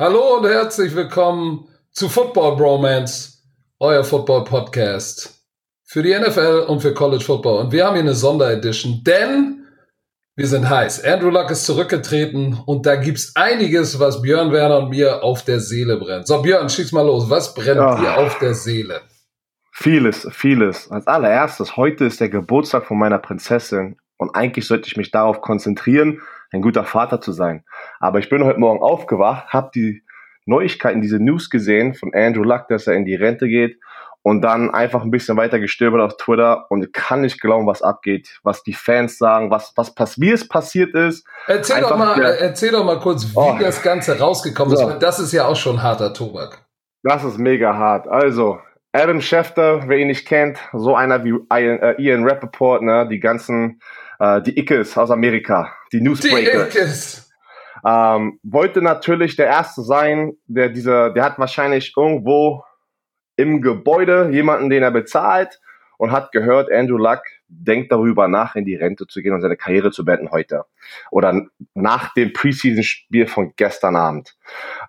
Hallo und herzlich willkommen zu Football Bromance, euer Football Podcast für die NFL und für College Football. Und wir haben hier eine Sonderedition, denn wir sind heiß. Andrew Luck ist zurückgetreten und da gibt's einiges, was Björn Werner und mir auf der Seele brennt. So, Björn, schieß mal los. Was brennt oh. dir auf der Seele? Vieles, vieles. Als allererstes, heute ist der Geburtstag von meiner Prinzessin und eigentlich sollte ich mich darauf konzentrieren, ein guter Vater zu sein. Aber ich bin heute Morgen aufgewacht, habe die Neuigkeiten, diese News gesehen von Andrew Luck, dass er in die Rente geht und dann einfach ein bisschen weiter gestöbert auf Twitter und kann nicht glauben, was abgeht, was die Fans sagen, was, was pass wie es passiert ist. Erzähl einfach doch mal, der, erzähl doch mal kurz, wie oh, das Ganze rausgekommen so. ist. Das ist ja auch schon harter Tobak. Das ist mega hart. Also, Adam Schefter, wer ihn nicht kennt, so einer wie Ian, äh, Ian Rappaport, ne, die ganzen äh, die Ickes aus Amerika, die Newsbreakers. Die Ickes. Ähm, wollte natürlich der Erste sein, der dieser, der hat wahrscheinlich irgendwo im Gebäude jemanden, den er bezahlt und hat gehört, Andrew Luck denkt darüber nach, in die Rente zu gehen und seine Karriere zu beenden heute. Oder nach dem Preseason-Spiel von gestern Abend.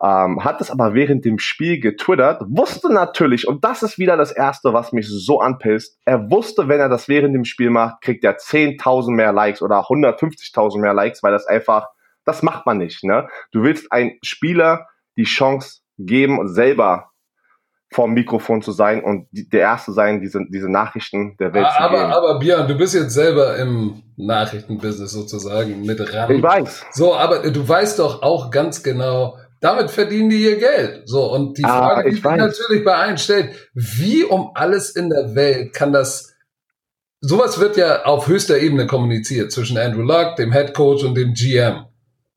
Ähm, hat es aber während dem Spiel getwittert, wusste natürlich, und das ist wieder das Erste, was mich so anpisst, er wusste, wenn er das während dem Spiel macht, kriegt er 10.000 mehr Likes oder 150.000 mehr Likes, weil das einfach, das macht man nicht. Ne? Du willst einen Spieler die Chance geben, selber vorm Mikrofon zu sein und der Erste sein, diese, diese Nachrichten der Welt aber, zu geben. Aber Björn, du bist jetzt selber im Nachrichtenbusiness sozusagen mit ran. Ich weiß. So, aber du weißt doch auch ganz genau, damit verdienen die ihr Geld. So, und die ah, Frage, die sich natürlich bei allen stellt, wie um alles in der Welt kann das, sowas wird ja auf höchster Ebene kommuniziert zwischen Andrew Luck, dem Head Coach und dem GM.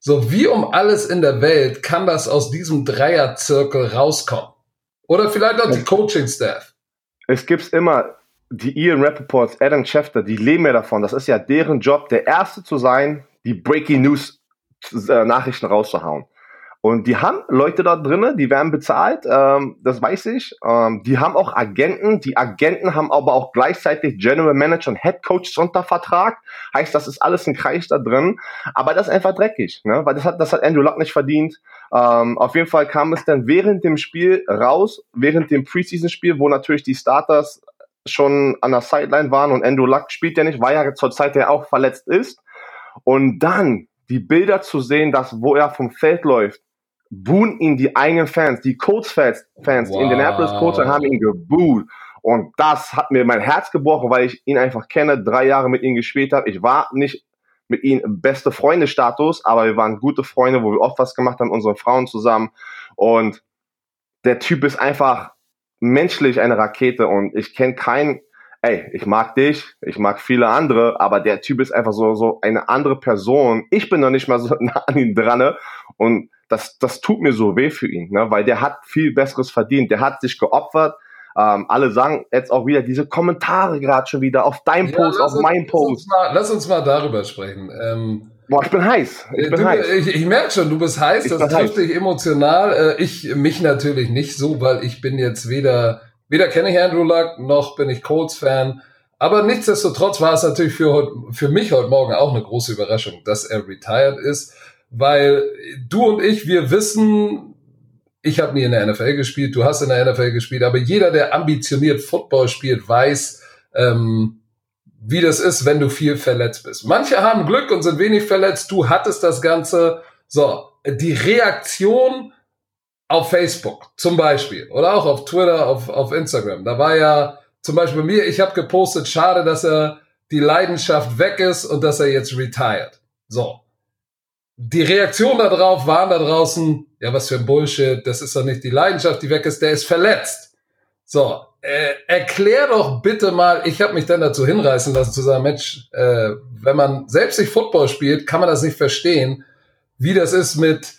So, wie um alles in der Welt kann das aus diesem Dreierzirkel rauskommen? Oder vielleicht auch die Coaching-Staff. Es gibt immer die Ian Rappaports, Adam Schefter, die leben ja davon. Das ist ja deren Job, der Erste zu sein, die Breaking News äh, Nachrichten rauszuhauen. Und die haben Leute da drinnen, die werden bezahlt, ähm, das weiß ich. Ähm, die haben auch Agenten. Die Agenten haben aber auch gleichzeitig General Manager und Head Coach unter Vertrag. Heißt, das ist alles ein Kreis da drin. Aber das ist einfach dreckig, ne? weil das hat, das hat Andrew Luck nicht verdient. Ähm, auf jeden Fall kam es dann während dem Spiel raus, während dem Preseason-Spiel, wo natürlich die Starters schon an der Sideline waren und Andrew Luck spielt ja nicht, weil er zur Zeit ja auch verletzt ist. Und dann die Bilder zu sehen, dass wo er vom Feld läuft, buhen ihn die eigenen Fans, die Colts-Fans, Fans, wow. die Indianapolis Colts haben ihn gebuht. Und das hat mir mein Herz gebrochen, weil ich ihn einfach kenne, drei Jahre mit ihm gespielt habe. Ich war nicht mit ihm beste Freunde-Status, aber wir waren gute Freunde, wo wir oft was gemacht haben, unsere Frauen zusammen. Und der Typ ist einfach menschlich eine Rakete und ich kenne keinen, ey, ich mag dich, ich mag viele andere, aber der Typ ist einfach so, so eine andere Person. Ich bin noch nicht mal so nah an ihn dran ne? und das, das tut mir so weh für ihn, ne? weil der hat viel Besseres verdient. Der hat sich geopfert. Ähm, alle sagen jetzt auch wieder diese Kommentare gerade schon wieder auf deinem ja, Post, auf meinem Post. Lass uns, mal, lass uns mal darüber sprechen. Ähm, Boah, ich bin heiß. Ich, bin du, heiß. ich, ich merke schon, du bist heiß, ich das trifft heiß. dich emotional. Äh, ich mich natürlich nicht so, weil ich bin jetzt weder, weder kenne ich Andrew Luck, noch bin ich Colts-Fan. Aber nichtsdestotrotz war es natürlich für, für mich heute Morgen auch eine große Überraschung, dass er retired ist weil du und ich, wir wissen, ich habe nie in der NFL gespielt, du hast in der NFL gespielt, aber jeder, der ambitioniert Football spielt, weiß, ähm, wie das ist, wenn du viel verletzt bist. Manche haben Glück und sind wenig verletzt, du hattest das Ganze. So, die Reaktion auf Facebook zum Beispiel oder auch auf Twitter, auf, auf Instagram, da war ja zum Beispiel bei mir, ich habe gepostet, schade, dass er die Leidenschaft weg ist und dass er jetzt retired. So, die Reaktion darauf waren da draußen, ja, was für ein Bullshit, das ist doch nicht die Leidenschaft, die weg ist, der ist verletzt. So, äh, erklär doch bitte mal, ich habe mich dann dazu hinreißen lassen zu sagen, Mensch, äh, wenn man selbst sich Football spielt, kann man das nicht verstehen, wie das ist mit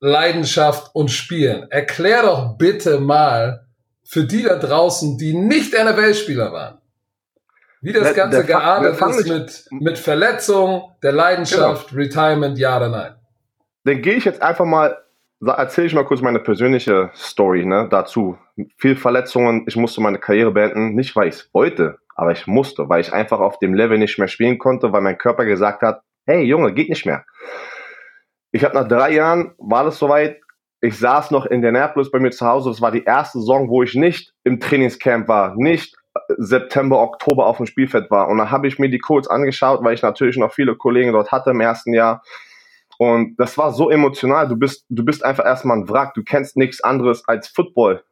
Leidenschaft und Spielen. Erklär doch bitte mal für die da draußen, die nicht NFL-Spieler waren, wie das der, Ganze der geahndet ist mit, mit Verletzung, der Leidenschaft, genau. Retirement, ja oder nein. Dann gehe ich jetzt einfach mal, erzähle ich mal kurz meine persönliche Story ne, dazu. Viel Verletzungen, ich musste meine Karriere beenden, nicht weil ich es wollte, aber ich musste, weil ich einfach auf dem Level nicht mehr spielen konnte, weil mein Körper gesagt hat, hey Junge, geht nicht mehr. Ich habe nach drei Jahren, war das soweit, ich saß noch in Indianapolis bei mir zu Hause. Das war die erste Saison, wo ich nicht im Trainingscamp war, nicht September, Oktober auf dem Spielfeld war. Und da habe ich mir die Colts angeschaut, weil ich natürlich noch viele Kollegen dort hatte im ersten Jahr. Und das war so emotional. Du bist, du bist einfach erstmal ein Wrack. Du kennst nichts anderes als Football.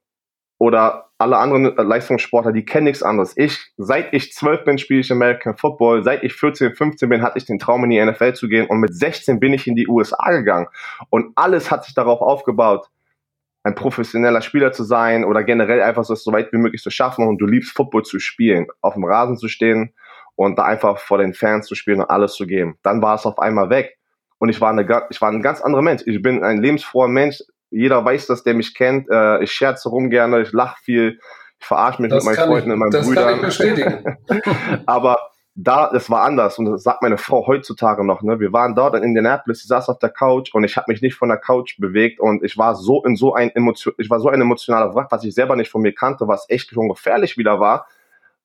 Oder alle anderen Leistungssportler, die kennen nichts anderes. Ich, seit ich zwölf bin, spiele ich American Football. Seit ich 14, 15 bin, hatte ich den Traum, in die NFL zu gehen. Und mit 16 bin ich in die USA gegangen. Und alles hat sich darauf aufgebaut, ein professioneller Spieler zu sein oder generell einfach so, so weit wie möglich zu schaffen und du liebst Football zu spielen, auf dem Rasen zu stehen und da einfach vor den Fans zu spielen und alles zu geben. Dann war es auf einmal weg und ich war, eine, ich war ein ganz anderer Mensch. Ich bin ein lebensfroher Mensch. Jeder weiß das, der mich kennt. Äh, ich scherze rum gerne, ich lache viel, ich verarsche mich das mit meinen Freunden ich, und meinen das Brüdern. Das kann ich bestätigen. Aber da, das war anders und das sagt meine Frau heutzutage noch, ne? Wir waren dort in Indianapolis, sie saß auf der Couch und ich habe mich nicht von der Couch bewegt und ich war so in so ein Emotion, ich war so ein emotionaler Wrack, was ich selber nicht von mir kannte, was echt schon gefährlich wieder war,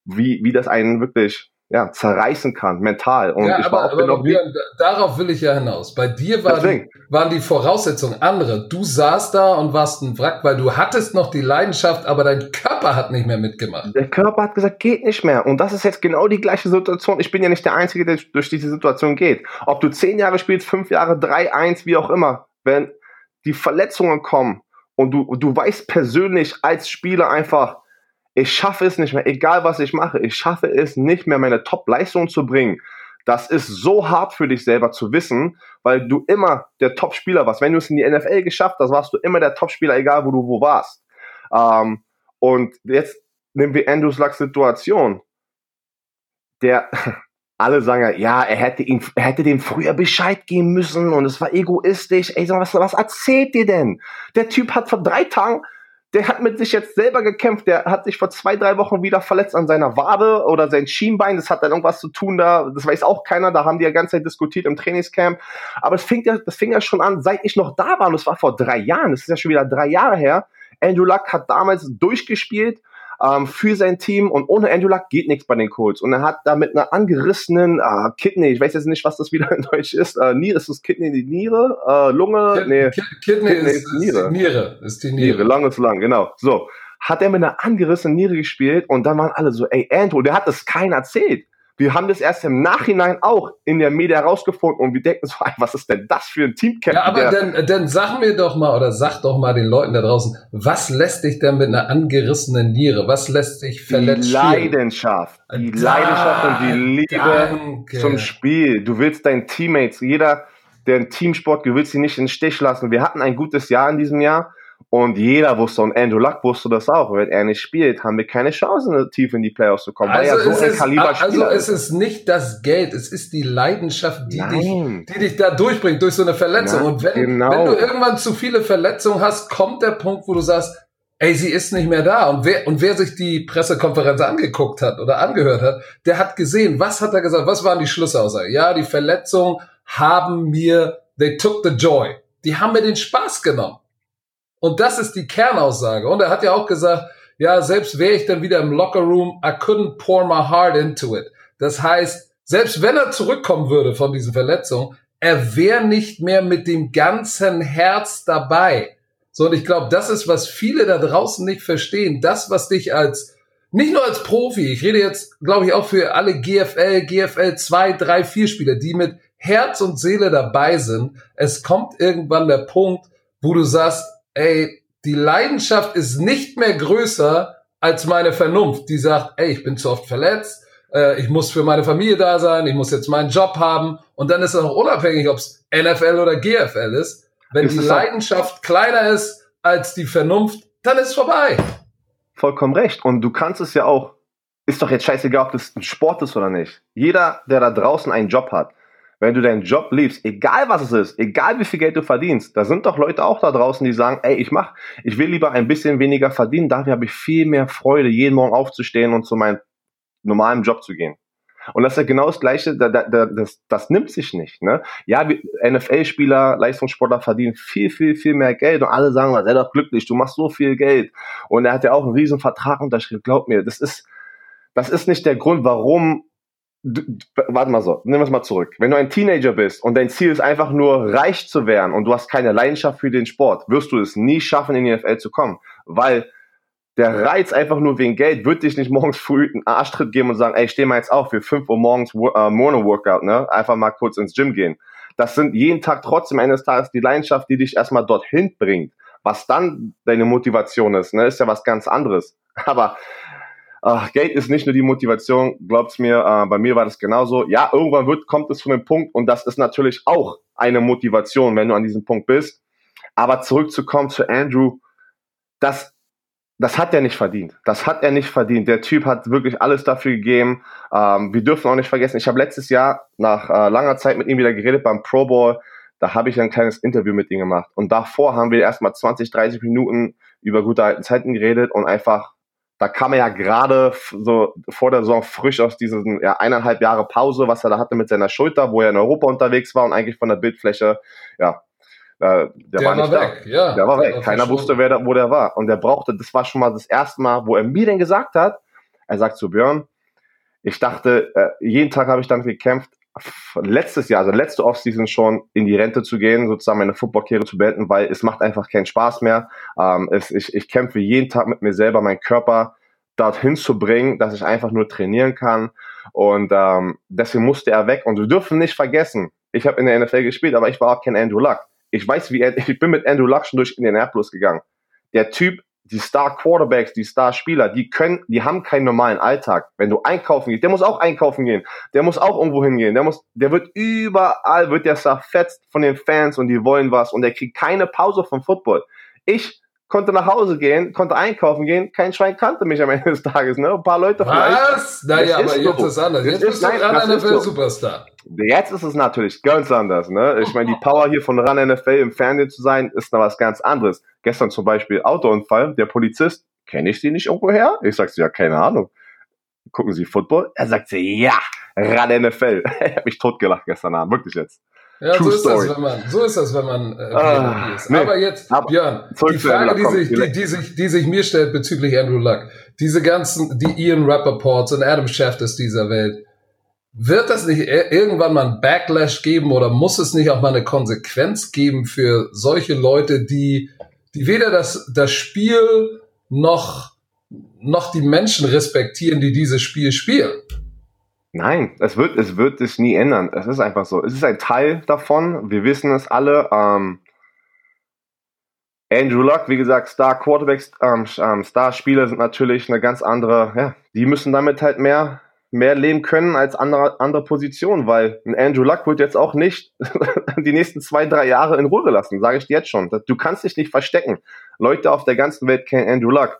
wie, wie das einen wirklich ja, zerreißen kann, mental. Und ja, ich aber, war auch aber genau Björn, darauf will ich ja hinaus. Bei dir war die, waren die Voraussetzungen andere. Du saßt da und warst ein Wrack, weil du hattest noch die Leidenschaft, aber dein Körper hat nicht mehr mitgemacht. Der Körper hat gesagt, geht nicht mehr. Und das ist jetzt genau die gleiche Situation. Ich bin ja nicht der Einzige, der durch diese Situation geht. Ob du zehn Jahre spielst, fünf Jahre, drei, eins, wie auch immer. Wenn die Verletzungen kommen und du, du weißt persönlich als Spieler einfach, ich schaffe es nicht mehr, egal was ich mache, ich schaffe es nicht mehr, meine Top-Leistung zu bringen. Das ist so hart für dich selber zu wissen, weil du immer der Top-Spieler warst. Wenn du es in die NFL geschafft hast, warst du immer der Top-Spieler, egal wo du wo warst. Ähm, und jetzt nehmen wir Andrews Lucks Situation. Der, alle sagen ja, er hätte ihn, er hätte dem früher Bescheid geben müssen und es war egoistisch. Ey, was, was erzählt ihr denn? Der Typ hat vor drei Tagen der hat mit sich jetzt selber gekämpft. Der hat sich vor zwei, drei Wochen wieder verletzt an seiner Wade oder sein Schienbein. Das hat dann irgendwas zu tun da. Das weiß auch keiner. Da haben die ja ganze Zeit diskutiert im Trainingscamp. Aber es fing ja, das fing ja schon an, seit ich noch da war. Und das war vor drei Jahren. Das ist ja schon wieder drei Jahre her. Andrew Luck hat damals durchgespielt ähm, für sein Team und ohne Andrew Luck geht nichts bei den Colts. Und er hat da mit einer angerissenen äh, Kidney, ich weiß jetzt nicht, was das wieder in Deutsch ist, äh, Niere, ist das Kidney die Niere? Äh, Lunge? Kid nee. Kidney, Kidney ist, ist, Niere. Niere ist die Niere. Niere, lang ist lang, genau. So. Hat er mit einer angerissenen Niere gespielt und dann waren alle so, ey, Andrew, der hat das keiner erzählt. Wir haben das erst im Nachhinein auch in der Media herausgefunden und wir denken so, was ist denn das für ein Teamcaptain? Ja, aber dann, dann sag mir doch mal oder sag doch mal den Leuten da draußen, was lässt dich denn mit einer angerissenen Niere, was lässt dich verletzt Die Leidenschaft, die da, Leidenschaft und die Liebe danke. zum Spiel. Du willst deinen Teammates, jeder, der einen Teamsport, du willst sie nicht in den Stich lassen. Wir hatten ein gutes Jahr in diesem Jahr und jeder wusste, und Andrew Luck wusste das auch, wenn er nicht spielt, haben wir keine Chance, tief in die Playoffs zu kommen. Also, weil er so Kaliber ist, also es ist nicht das Geld, es ist die Leidenschaft, die, dich, die dich da durchbringt, durch so eine Verletzung. Na, und wenn, genau. wenn du irgendwann zu viele Verletzungen hast, kommt der Punkt, wo du sagst, ey, sie ist nicht mehr da. Und wer, und wer sich die Pressekonferenz angeguckt hat oder angehört hat, der hat gesehen, was hat er gesagt, was waren die Schlussaussagen? Ja, die Verletzungen haben mir, they took the joy. Die haben mir den Spaß genommen. Und das ist die Kernaussage. Und er hat ja auch gesagt, ja, selbst wäre ich dann wieder im Locker Room, I couldn't pour my heart into it. Das heißt, selbst wenn er zurückkommen würde von diesen Verletzungen, er wäre nicht mehr mit dem ganzen Herz dabei. So, und ich glaube, das ist, was viele da draußen nicht verstehen. Das, was dich als, nicht nur als Profi, ich rede jetzt, glaube ich, auch für alle GFL, GFL 2, 3, 4 Spieler, die mit Herz und Seele dabei sind. Es kommt irgendwann der Punkt, wo du sagst, ey, die Leidenschaft ist nicht mehr größer als meine Vernunft, die sagt, ey, ich bin zu oft verletzt, äh, ich muss für meine Familie da sein, ich muss jetzt meinen Job haben und dann ist es auch unabhängig, ob es NFL oder GFL ist. Wenn ist die Leidenschaft kleiner ist als die Vernunft, dann ist es vorbei. Vollkommen recht. Und du kannst es ja auch, ist doch jetzt scheißegal, ob das ein Sport ist oder nicht. Jeder, der da draußen einen Job hat, wenn du deinen Job liebst, egal was es ist, egal wie viel Geld du verdienst, da sind doch Leute auch da draußen, die sagen, ey, ich mach, ich will lieber ein bisschen weniger verdienen, dafür habe ich viel mehr Freude, jeden Morgen aufzustehen und zu meinem normalen Job zu gehen. Und das ist ja genau das Gleiche, da, da, das, das nimmt sich nicht. Ne? Ja, NFL-Spieler, Leistungssportler verdienen viel, viel, viel mehr Geld und alle sagen, sei doch glücklich, du machst so viel Geld. Und er hat ja auch einen riesen Vertrag unterschrieben. Glaub mir, das ist, das ist nicht der Grund, warum du, warte mal so, wir es mal zurück. Wenn du ein Teenager bist und dein Ziel ist einfach nur reich zu werden und du hast keine Leidenschaft für den Sport, wirst du es nie schaffen, in die NFL zu kommen, weil der Reiz einfach nur wegen Geld wird dich nicht morgens früh einen Arschtritt geben und sagen, ey, steh mal jetzt auf für 5 Uhr morgens äh, Morning Workout, ne? Einfach mal kurz ins Gym gehen. Das sind jeden Tag trotzdem eines Tages die Leidenschaft, die dich erstmal dorthin bringt. Was dann deine Motivation ist, ne, ist ja was ganz anderes. Aber ach, Geld ist nicht nur die Motivation, glaubt's mir, äh, bei mir war das genauso. Ja, irgendwann wird, kommt es zu einem Punkt und das ist natürlich auch eine Motivation, wenn du an diesem Punkt bist. Aber zurückzukommen zu Andrew, das das hat er nicht verdient. Das hat er nicht verdient. Der Typ hat wirklich alles dafür gegeben. Ähm, wir dürfen auch nicht vergessen, ich habe letztes Jahr nach äh, langer Zeit mit ihm wieder geredet beim Pro Bowl. Da habe ich ein kleines Interview mit ihm gemacht. Und davor haben wir erstmal 20, 30 Minuten über gute alten Zeiten geredet und einfach, da kam er ja gerade so vor der Saison frisch aus diesen ja, eineinhalb Jahre Pause, was er da hatte mit seiner Schulter, wo er in Europa unterwegs war und eigentlich von der Bildfläche ja, äh, der, der, war, war weg, da. ja. Der war weg. Keiner wusste, wer da, wo der war. Und der brauchte, das war schon mal das erste Mal, wo er mir denn gesagt hat, er sagt zu Björn, ich dachte, äh, jeden Tag habe ich damit gekämpft, letztes Jahr, also letzte Offseason schon in die Rente zu gehen, sozusagen meine Footballkarriere zu beenden, weil es macht einfach keinen Spaß mehr. Ähm, es, ich, ich kämpfe jeden Tag mit mir selber, meinen Körper dorthin zu bringen, dass ich einfach nur trainieren kann. Und ähm, deswegen musste er weg. Und wir dürfen nicht vergessen, ich habe in der NFL gespielt, aber ich war auch kein Andrew Luck. Ich weiß, wie er, ich bin mit Andrew Luck schon durch Indianapolis gegangen. Der Typ, die Star Quarterbacks, die Star Spieler, die können, die haben keinen normalen Alltag. Wenn du einkaufen gehst, der muss auch einkaufen gehen. Der muss auch irgendwo hingehen. Der muss, der wird überall, wird der zerfetzt von den Fans und die wollen was und der kriegt keine Pause vom Football. Ich konnte nach Hause gehen, konnte einkaufen gehen, kein Schwein kannte mich am Ende des Tages, ne? Ein paar Leute vielleicht. Was? Naja, aber jetzt ist es anders. Jetzt bist du ein NFL-Superstar. Jetzt ist es natürlich ganz anders, ne? Ich meine, die Power hier von RAN NFL im Fernsehen zu sein, ist noch was ganz anderes. Gestern zum Beispiel Autounfall, der Polizist, kenne ich sie nicht irgendwo her? Ich sag sie, ja, keine Ahnung. Gucken Sie Football? Er sagt sie, ja, RAN NFL. er hat mich totgelacht gestern Abend, wirklich jetzt. Ja, True so ist, Story. das, wenn man, so ist das, wenn man äh, ah, ist. Nee, aber jetzt, aber Björn, die Frage, die sich, die, die, sich, die sich mir stellt bezüglich Andrew Luck, diese ganzen, die Ian Rappaports und Adam Scheftes dieser Welt, wird das nicht irgendwann mal ein Backlash geben oder muss es nicht auch mal eine Konsequenz geben für solche Leute, die, die weder das, das Spiel noch, noch die Menschen respektieren, die dieses Spiel spielen? Nein, es wird, es wird sich nie ändern. Es ist einfach so. Es ist ein Teil davon. Wir wissen es alle. Ähm, Andrew Luck, wie gesagt, Star Quarterbacks, ähm, ähm, Star Spieler sind natürlich eine ganz andere, ja, die müssen damit halt mehr, mehr leben können als andere, andere Positionen, weil ein Andrew Luck wird jetzt auch nicht die nächsten zwei, drei Jahre in Ruhe gelassen, sage ich dir jetzt schon. Du kannst dich nicht verstecken. Leute auf der ganzen Welt kennen Andrew Luck.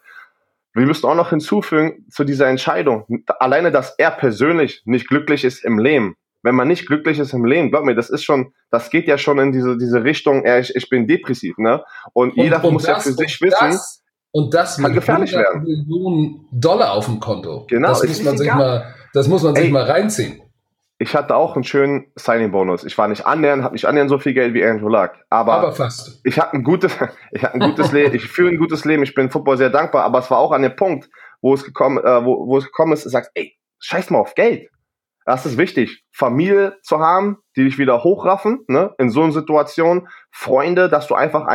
Wir müssen auch noch hinzufügen zu dieser Entscheidung, alleine, dass er persönlich nicht glücklich ist im Leben. Wenn man nicht glücklich ist im Leben, glaub mir, das ist schon, das geht ja schon in diese, diese Richtung, ey, ich, ich bin depressiv, ne? Und, und jeder und muss das, ja für sich wissen. Das, und das kann gefährlich werden. Millionen Dollar auf dem Konto. Genau. Das muss man sich mal, das muss man sich mal reinziehen ich hatte auch einen schönen Signing-Bonus. Ich war nicht annähernd, habe nicht annähernd so viel Geld wie Andrew Luck. Aber, aber fast. Ich hatte ein gutes, ich hatte ein gutes Leben, ich führe ein gutes Leben, ich bin Football sehr dankbar, aber es war auch an dem Punkt, wo es gekommen, äh, wo, wo es gekommen ist, sagst, ey, scheiß mal auf Geld. Das ist wichtig, Familie zu haben, die dich wieder hochraffen, ne? In so einer Situation, Freunde, dass du einfach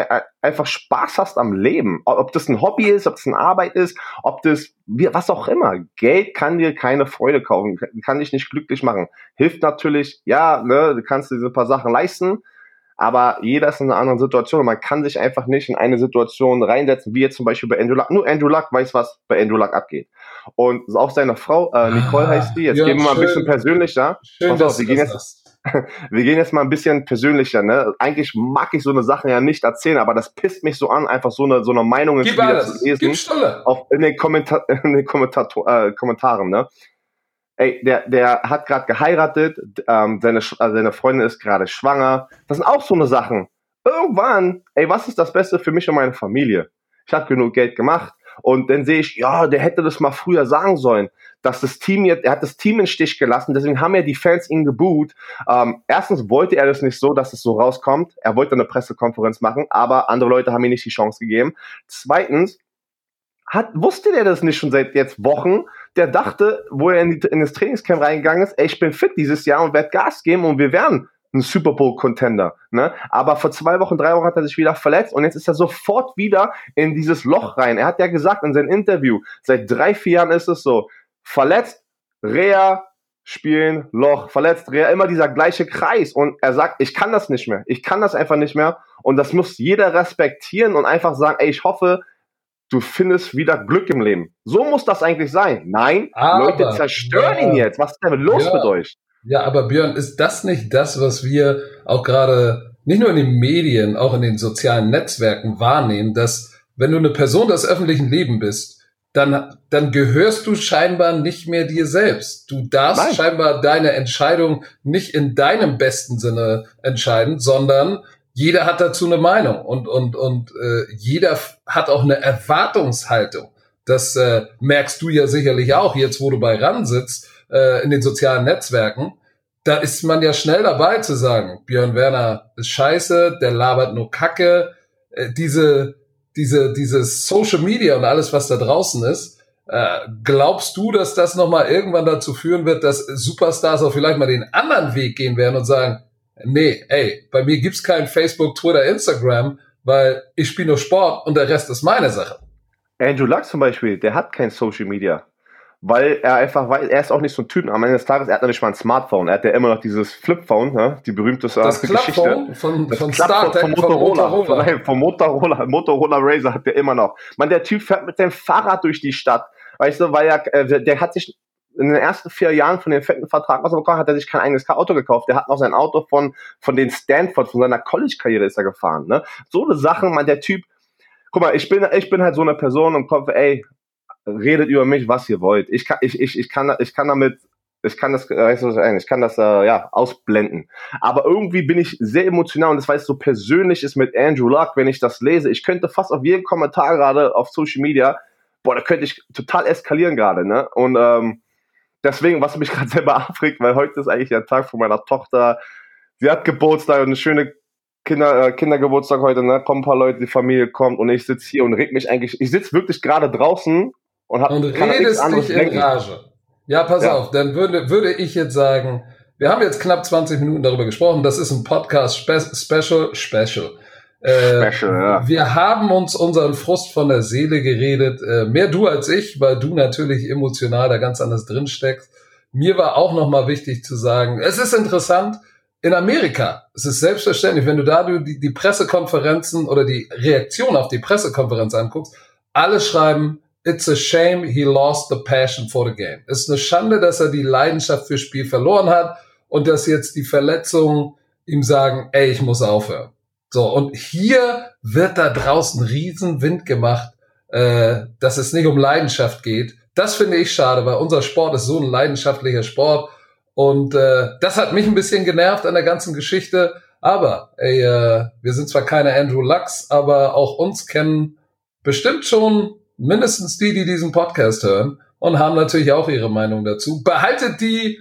einfach Spaß hast am Leben. Ob das ein Hobby ist, ob das eine Arbeit ist, ob das was auch immer. Geld kann dir keine Freude kaufen, kann dich nicht glücklich machen. Hilft natürlich, ja, ne, du kannst diese paar Sachen leisten, aber jeder ist in einer anderen Situation und man kann sich einfach nicht in eine Situation reinsetzen, wie jetzt zum Beispiel bei Andrew Luck. Nur Andrew Luck weiß, was bei Andrew Luck abgeht. Und auch seine Frau, äh, Nicole ah, heißt die, jetzt ja, gehen wir mal schön, ein bisschen persönlicher. Schön, Pass auf, wir, gehen jetzt, wir gehen jetzt mal ein bisschen persönlicher. Ne? Eigentlich mag ich so eine Sache ja nicht erzählen, aber das pisst mich so an, einfach so eine, so eine Meinung Gib alles. zu lesen. Gib Auf, in den, Kommentar in den Kommentator äh, Kommentaren. Ne? Ey, der, der hat gerade geheiratet, ähm, seine, also seine Freundin ist gerade schwanger. Das sind auch so eine Sachen. Irgendwann, ey, was ist das Beste für mich und meine Familie? Ich habe genug Geld gemacht und dann sehe ich, ja, der hätte das mal früher sagen sollen, dass das Team jetzt, er hat das Team in Stich gelassen, deswegen haben ja die Fans ihn geboot. Ähm, erstens wollte er das nicht so, dass es so rauskommt. Er wollte eine Pressekonferenz machen, aber andere Leute haben ihm nicht die Chance gegeben. Zweitens, hat, wusste der das nicht schon seit jetzt Wochen, der dachte, wo er in, die, in das Trainingscamp reingegangen ist, ey, ich bin fit dieses Jahr und werde Gas geben und wir werden ein Super Bowl Contender, ne? Aber vor zwei Wochen, drei Wochen hat er sich wieder verletzt und jetzt ist er sofort wieder in dieses Loch rein. Er hat ja gesagt in seinem Interview, seit drei, vier Jahren ist es so, verletzt, Reha, spielen, Loch, verletzt, Reha, immer dieser gleiche Kreis und er sagt, ich kann das nicht mehr, ich kann das einfach nicht mehr und das muss jeder respektieren und einfach sagen, ey, ich hoffe, du findest wieder Glück im Leben. So muss das eigentlich sein. Nein, aber, Leute zerstören ja, ihn jetzt. Was ist denn los ja, mit euch? Ja, aber Björn, ist das nicht das, was wir auch gerade nicht nur in den Medien, auch in den sozialen Netzwerken wahrnehmen, dass wenn du eine Person des öffentlichen Lebens bist, dann, dann gehörst du scheinbar nicht mehr dir selbst. Du darfst Nein. scheinbar deine Entscheidung nicht in deinem besten Sinne entscheiden, sondern jeder hat dazu eine Meinung und, und, und äh, jeder hat auch eine Erwartungshaltung. Das äh, merkst du ja sicherlich auch jetzt, wo du bei RAN sitzt, äh, in den sozialen Netzwerken. Da ist man ja schnell dabei zu sagen, Björn Werner ist scheiße, der labert nur Kacke. Äh, diese, diese, dieses Social Media und alles, was da draußen ist, äh, glaubst du, dass das nochmal irgendwann dazu führen wird, dass Superstars auch vielleicht mal den anderen Weg gehen werden und sagen, nee, ey, bei mir gibt's kein Facebook, Twitter, Instagram, weil ich spiele nur Sport und der Rest ist meine Sache. Andrew Luck zum Beispiel, der hat kein Social Media. Weil er einfach weiß, er ist auch nicht so ein Typ. Am Ende des Tages, er hat noch nicht mal ein Smartphone. Er hat ja immer noch dieses Flipphone, ne? die berühmte das Geschichte. Von, das von Star von, Motorola. Von Motorola. Von, von Motorola. Motorola Razer hat der immer noch. Man, der Typ fährt mit seinem Fahrrad durch die Stadt. Weißt du, weil er, äh, der hat sich in den ersten vier Jahren von dem fetten Vertrag, was er bekommen hat, hat er sich kein eigenes Auto gekauft. Der hat noch sein Auto von, von den Stanford, von seiner College-Karriere ist er gefahren. Ne? So eine Sachen, man, der Typ, guck mal, ich bin, ich bin halt so eine Person und Kopf, ey, redet über mich, was ihr wollt. Ich kann, ich, ich, ich kann, ich kann damit, ich kann das, du, ich kann das, äh, ja, ausblenden. Aber irgendwie bin ich sehr emotional und das, weil es so persönlich ist mit Andrew Luck, wenn ich das lese. Ich könnte fast auf jeden Kommentar gerade auf Social Media, boah, da könnte ich total eskalieren gerade, ne? Und, ähm, deswegen, was mich gerade selber aufregt, weil heute ist eigentlich der Tag von meiner Tochter. Sie hat Geburtstag und eine schöne Kinder, äh, Kindergeburtstag heute, ne? Kommen ein paar Leute, die Familie kommt und ich sitze hier und reg mich eigentlich. Ich sitze wirklich gerade draußen und hab Und redest dich in Rage. Ja, pass ja. auf, dann würde, würde ich jetzt sagen, wir haben jetzt knapp 20 Minuten darüber gesprochen. Das ist ein Podcast Spe Special, Special. Äh, Special, ja. Wir haben uns unseren Frust von der Seele geredet. Äh, mehr du als ich, weil du natürlich emotional da ganz anders drin steckst. Mir war auch nochmal wichtig zu sagen, es ist interessant, in Amerika, es ist selbstverständlich, wenn du da die, die Pressekonferenzen oder die Reaktion auf die Pressekonferenz anguckst, alle schreiben, it's a shame he lost the passion for the game. Es ist eine Schande, dass er die Leidenschaft fürs Spiel verloren hat und dass jetzt die Verletzungen ihm sagen, ey, ich muss aufhören. So, und hier wird da draußen Riesenwind gemacht, äh, dass es nicht um Leidenschaft geht. Das finde ich schade, weil unser Sport ist so ein leidenschaftlicher Sport. Und äh, das hat mich ein bisschen genervt an der ganzen Geschichte. Aber ey, äh, wir sind zwar keine Andrew Lux, aber auch uns kennen bestimmt schon mindestens die, die diesen Podcast hören und haben natürlich auch ihre Meinung dazu. Behaltet die,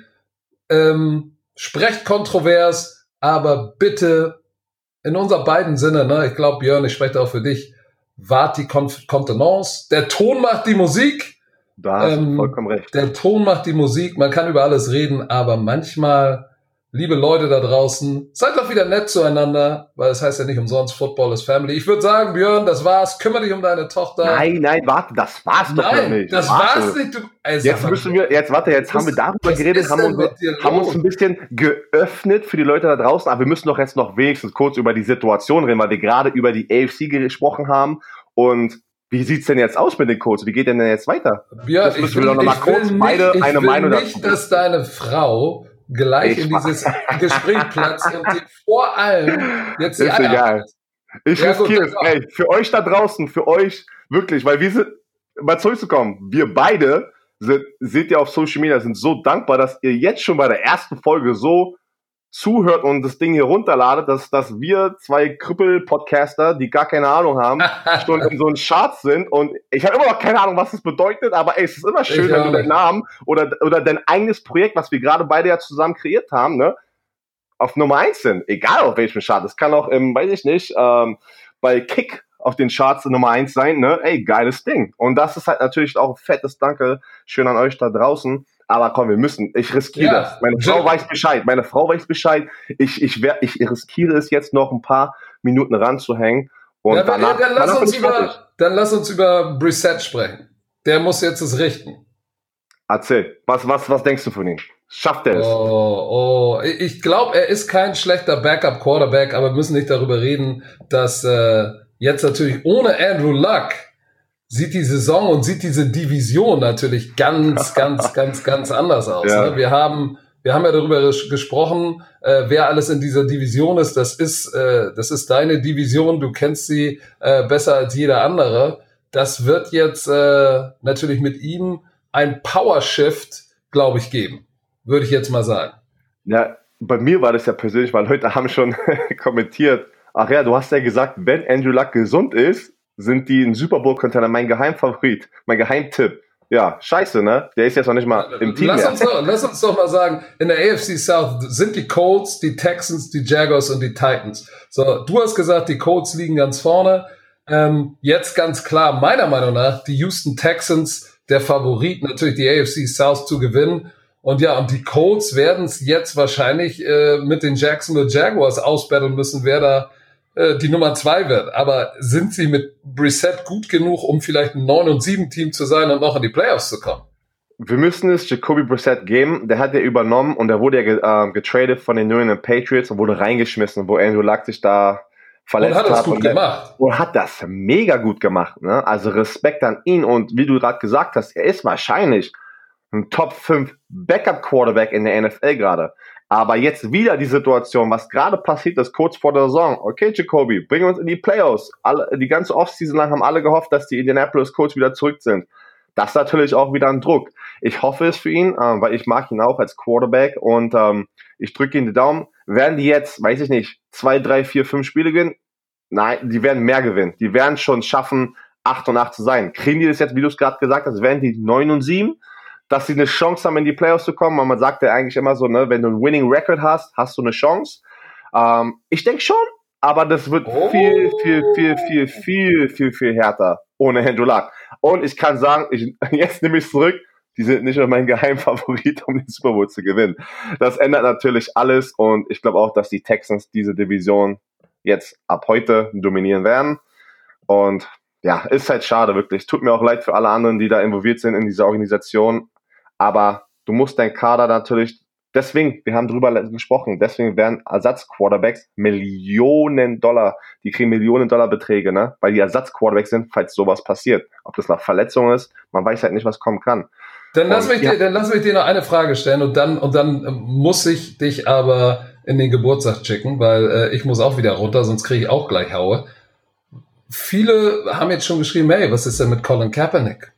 ähm, sprecht kontrovers, aber bitte in unser beiden Sinne, ne, ich glaube, Björn, ich spreche auch für dich, wart die Kontenance. Der Ton macht die Musik. Da hast ähm, vollkommen recht. Der Ton macht die Musik, man kann über alles reden, aber manchmal liebe Leute da draußen, seid doch wieder nett zueinander, weil es heißt ja nicht umsonst Football is Family. Ich würde sagen, Björn, das war's. Kümmere dich um deine Tochter. Nein, nein, warte, das war's doch nein, nicht. Das warte. war's nicht. Du, ey, jetzt müssen wir, jetzt warte, jetzt haben wir darüber geredet, haben uns, haben uns ein bisschen geöffnet für die Leute da draußen, aber wir müssen doch jetzt noch wenigstens kurz über die Situation reden, weil wir gerade über die AFC gesprochen haben und wie sieht's denn jetzt aus mit den Codes? Wie geht denn, denn jetzt weiter? Björn, das müssen ich will, wir doch noch mal kurz nicht, beide eine Meinung nicht, dass deine Frau gleich ich in dieses Gespräch platzt und vor allem jetzt die Ist egal. Ich ja, riskiere es. Ey, für euch da draußen, für euch wirklich, weil wir sind, mal zurückzukommen, wir beide sind, seht ihr auf Social Media, sind so dankbar, dass ihr jetzt schon bei der ersten Folge so zuhört und das Ding hier runterladet, dass, dass wir zwei Krüppel-Podcaster, die gar keine Ahnung haben, schon in so einem Charts sind und ich habe immer noch keine Ahnung, was das bedeutet, aber ey, es ist immer schön, ich wenn du deinen Namen oder, oder dein eigenes Projekt, was wir gerade beide ja zusammen kreiert haben, ne, auf Nummer eins sind, egal auf welchem Chart. Das kann auch im, weiß ich nicht, ähm, bei Kick auf den Charts Nummer eins sein, ne? Ey, geiles Ding. Und das ist halt natürlich auch ein fettes Danke. Schön an euch da draußen. Aber komm, wir müssen. Ich riskiere ja. das. Meine Frau weiß Bescheid. Meine Frau weiß Bescheid. Ich, ich, wär, ich riskiere es jetzt noch ein paar Minuten ranzuhängen. Und ja, danach, dann, lass uns über, dann lass uns über Brissett sprechen. Der muss jetzt es richten. Erzähl. Was, was, was denkst du von ihm? Schafft er es? Oh, oh. Ich glaube, er ist kein schlechter Backup-Quarterback, aber wir müssen nicht darüber reden, dass äh, jetzt natürlich ohne Andrew Luck sieht die Saison und sieht diese Division natürlich ganz, ganz, ganz, ganz anders aus. Ja. Ne? Wir haben wir haben ja darüber gesprochen, äh, wer alles in dieser Division ist. Das ist, äh, das ist deine Division. Du kennst sie äh, besser als jeder andere. Das wird jetzt äh, natürlich mit ihm ein Power Shift, glaube ich, geben würde ich jetzt mal sagen. Ja, bei mir war das ja persönlich, weil heute haben schon kommentiert, ach ja, du hast ja gesagt, wenn Andrew Luck gesund ist, sind die ein Super Bowl-Container mein Geheimfavorit, mein Geheimtipp. Ja, scheiße, ne? Der ist jetzt noch nicht mal im Team. Lass uns, doch, lass uns doch mal sagen, in der AFC South sind die Colts, die Texans, die Jaguars und die Titans. So, du hast gesagt, die Colts liegen ganz vorne. Ähm, jetzt ganz klar, meiner Meinung nach, die Houston Texans, der Favorit, natürlich die AFC South zu gewinnen. Und ja, und die Colts werden es jetzt wahrscheinlich äh, mit den Jacksonville Jaguars ausbetteln müssen, wer da äh, die Nummer zwei wird. Aber sind sie mit Brissett gut genug, um vielleicht ein 9 und 7 Team zu sein und noch in die Playoffs zu kommen? Wir müssen es Jacoby Brissett geben. Der hat ja übernommen und der wurde ja äh, getradet von den New England Patriots und wurde reingeschmissen, wo Andrew Luck sich da verletzt und hat. Das gut und gemacht. Und hat das mega gut gemacht. Ne? Also Respekt an ihn und wie du gerade gesagt hast, er ist wahrscheinlich ein Top 5 Backup Quarterback in der NFL gerade. Aber jetzt wieder die Situation, was gerade passiert ist, kurz vor der Saison. Okay, Jacoby, bring uns in die Playoffs. Alle, die ganze Offseason lang haben alle gehofft, dass die Indianapolis Colts wieder zurück sind. Das ist natürlich auch wieder ein Druck. Ich hoffe es für ihn, äh, weil ich mag ihn auch als Quarterback und ähm, ich drücke ihm die Daumen. Werden die jetzt, weiß ich nicht, zwei, drei, vier, fünf Spiele gewinnen? Nein, die werden mehr gewinnen. Die werden schon schaffen, 8 und 8 zu sein. Kriegen die das jetzt, wie du es gerade gesagt hast, werden die 9 und 7? Dass sie eine Chance haben, in die Playoffs zu kommen. Und man sagt ja eigentlich immer so, ne, wenn du einen Winning Record hast, hast du eine Chance. Ähm, ich denke schon, aber das wird oh. viel, viel, viel, viel, viel, viel, viel härter ohne Andrew Luck. Und ich kann sagen, ich, jetzt nehme ich zurück, die sind nicht mehr mein Geheimfavorit, um den Super Bowl zu gewinnen. Das ändert natürlich alles und ich glaube auch, dass die Texans diese Division jetzt ab heute dominieren werden. Und ja, ist halt schade, wirklich. Tut mir auch leid für alle anderen, die da involviert sind in dieser Organisation. Aber du musst dein Kader natürlich, deswegen, wir haben drüber gesprochen, deswegen werden Ersatzquarterbacks Millionen Dollar, die kriegen Millionen Dollar Beträge, ne? Weil die Ersatzquarterbacks sind, falls sowas passiert. Ob das nach Verletzung ist, man weiß halt nicht, was kommen kann. Dann lass, mich ja. dir, dann lass mich dir noch eine Frage stellen und dann, und dann muss ich dich aber in den Geburtstag schicken, weil äh, ich muss auch wieder runter, sonst kriege ich auch gleich Haue. Viele haben jetzt schon geschrieben, hey, was ist denn mit Colin Kaepernick?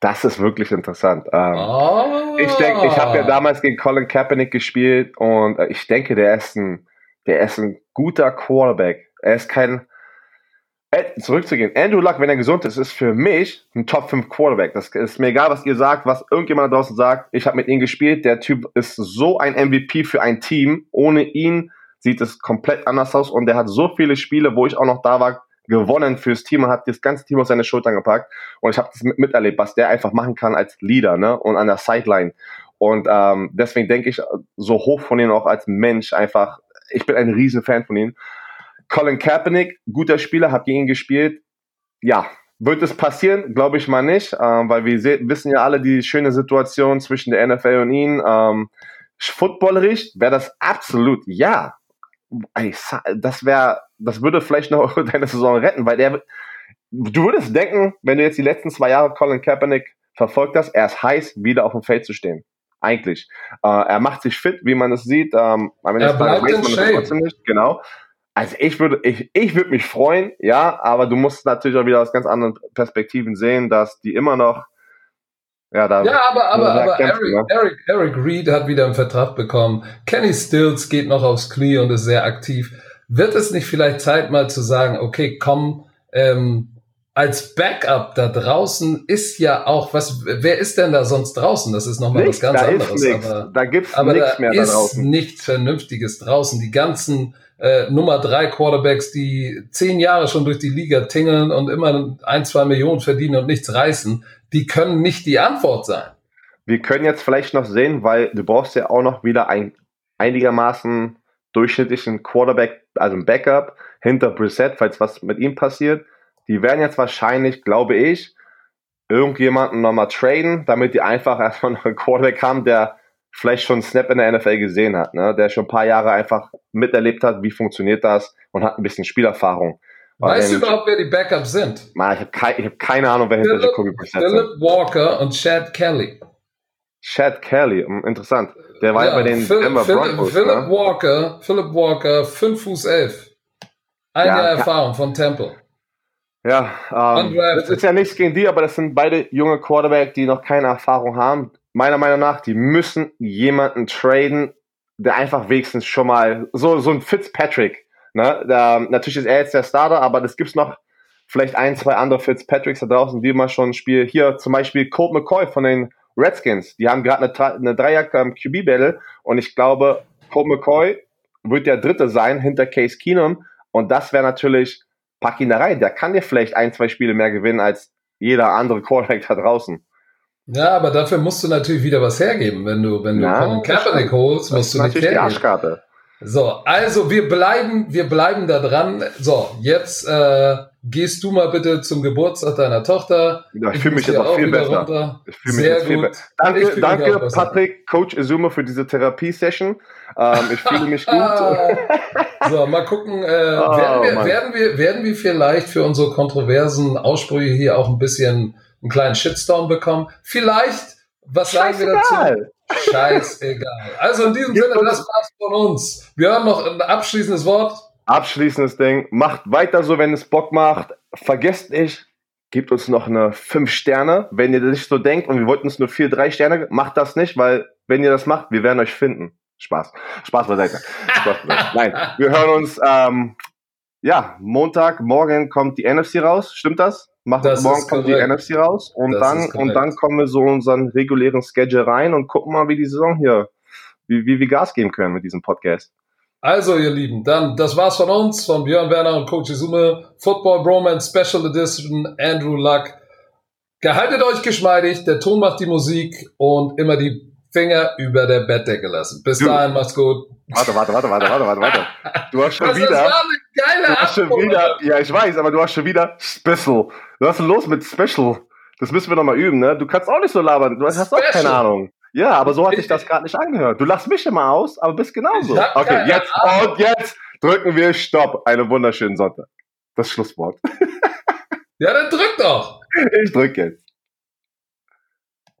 Das ist wirklich interessant. Ähm, oh. Ich denke, ich habe ja damals gegen Colin Kaepernick gespielt und äh, ich denke, der ist ein, der ist ein guter Quarterback. Er ist kein, äh, zurückzugehen. Andrew Luck, wenn er gesund ist, ist für mich ein Top 5 Quarterback. Das ist mir egal, was ihr sagt, was irgendjemand da draußen sagt. Ich habe mit ihm gespielt. Der Typ ist so ein MVP für ein Team. Ohne ihn sieht es komplett anders aus und der hat so viele Spiele, wo ich auch noch da war, gewonnen fürs Team und hat das ganze Team auf seine Schultern gepackt. Und ich habe das miterlebt, was der einfach machen kann als Leader ne? und an der Sideline. Und ähm, deswegen denke ich so hoch von ihm auch als Mensch einfach. Ich bin ein riesen Fan von ihm. Colin Kaepernick, guter Spieler, hat gegen ihn gespielt. Ja, wird es passieren? Glaube ich mal nicht, ähm, weil wir wissen ja alle die schöne Situation zwischen der NFL und ihm. Ähm, footballerisch wäre das absolut ja das wäre, das würde vielleicht noch deine Saison retten, weil der, du würdest denken, wenn du jetzt die letzten zwei Jahre Colin Kaepernick verfolgt hast, er ist heiß, wieder auf dem Feld zu stehen. Eigentlich. Äh, er macht sich fit, wie man es sieht. Ähm, er bleibt in Shape. Nicht, genau. Also ich würde, ich, ich würde mich freuen, ja, aber du musst natürlich auch wieder aus ganz anderen Perspektiven sehen, dass die immer noch ja, da, ja, aber, aber, aber Eric, ne? Eric, Eric Reed hat wieder einen Vertrag bekommen. Kenny Stills geht noch aufs Knie und ist sehr aktiv. Wird es nicht vielleicht Zeit mal zu sagen, okay, komm, ähm, als Backup da draußen ist ja auch was, wer ist denn da sonst draußen? Das ist nochmal was ganz anderes. aber, da gibt's aber nichts mehr da ist draußen. nichts Vernünftiges draußen. Die ganzen äh, Nummer drei Quarterbacks, die zehn Jahre schon durch die Liga tingeln und immer ein, zwei Millionen verdienen und nichts reißen, die können nicht die Antwort sein. Wir können jetzt vielleicht noch sehen, weil du brauchst ja auch noch wieder ein einigermaßen durchschnittlichen Quarterback, also ein Backup hinter Brissett, falls was mit ihm passiert. Die werden jetzt wahrscheinlich, glaube ich, irgendjemanden nochmal traden, damit die einfach erstmal einen Quarterback haben, der vielleicht schon Snap in der NFL gesehen hat, ne? der schon ein paar Jahre einfach miterlebt hat, wie funktioniert das und hat ein bisschen Spielerfahrung. Weißt du überhaupt, wer die Backups sind? Man, ich habe kei hab keine Ahnung, wer hinter Jacoby Brissett ist. Philip Walker und Chad Kelly. Chad Kelly, interessant. Der war ja, bei den Phil, Denver Philip, Broncos. Philip ne? Walker, Philip Walker, 5 Fuß 11. Ein ja, Jahr Erfahrung von Temple. Ja, ähm, das ist ja nichts gegen die, aber das sind beide junge Quarterback, die noch keine Erfahrung haben. Meiner Meinung nach, die müssen jemanden traden, der einfach wenigstens schon mal so, so ein Fitzpatrick. Ne? Da, natürlich ist er jetzt der Starter, aber das gibt's noch vielleicht ein, zwei andere Fitzpatricks da draußen, die mal schon ein Spiel. Hier zum Beispiel Colt McCoy von den Redskins. Die haben gerade eine, eine Dreier QB-Battle und ich glaube, Colt McCoy wird der Dritte sein hinter Case Keenum und das wäre natürlich pack ihn da rein. Der kann dir vielleicht ein, zwei Spiele mehr gewinnen als jeder andere Quarterback da draußen. Ja, aber dafür musst du natürlich wieder was hergeben. Wenn du, wenn du ja, Colin Kaepernick holst, musst du nicht hergeben. Die Arschkarte. So, also wir bleiben, wir bleiben da dran. So, jetzt äh, gehst du mal bitte zum Geburtstag deiner Tochter. Ja, ich fühle mich jetzt auch viel besser. Runter. Ich fühle mich Sehr jetzt viel besser. Danke, danke Patrick, Coach Izuma für diese Therapie-Session. Ähm, ich fühle mich gut. so, mal gucken. Äh, oh, werden, wir, werden, wir, werden wir vielleicht für unsere kontroversen Aussprüche hier auch ein bisschen einen kleinen Shitstorm bekommen? Vielleicht. Was sagen wir dazu? Scheißegal. Also in diesem Sinne, das war's von uns. Wir haben noch ein abschließendes Wort. Abschließendes Ding. Macht weiter so, wenn es Bock macht. Vergesst nicht, gebt uns noch eine 5 Sterne. Wenn ihr das nicht so denkt und wir wollten uns nur 4, 3 Sterne, macht das nicht, weil wenn ihr das macht, wir werden euch finden. Spaß. Spaß beiseite. Spaß beiseite. Nein, wir hören uns, ähm, ja, Montag, morgen kommt die NFC raus. Stimmt das? Machen, das morgen kommt die NFC raus und das dann, und dann kommen wir so unseren regulären Schedule rein und gucken mal, wie die Saison hier, wie, wie wir Gas geben können mit diesem Podcast. Also, ihr Lieben, dann, das war's von uns, von Björn Werner und Coach Izume. Football Bromance Special Edition, Andrew Luck. Gehaltet euch geschmeidig, der Ton macht die Musik und immer die Finger über der Bettdecke lassen. Bis du, dahin, macht's gut. Warte, warte, warte, warte, warte, warte, warte. Du hast schon das wieder. Das war eine geile du hast schon wieder, Ja, ich weiß, aber du hast schon wieder Special. Was ist denn los mit Special? Das müssen wir noch mal üben, ne? Du kannst auch nicht so labern. Du hast Special. auch keine Ahnung. Ja, aber so hat sich das gerade nicht angehört. Du lachst mich immer aus, aber bist genauso. Okay, jetzt und jetzt drücken wir Stopp. Einen wunderschönen Sonntag. Das Schlusswort. Ja, dann drück doch. Ich drück jetzt.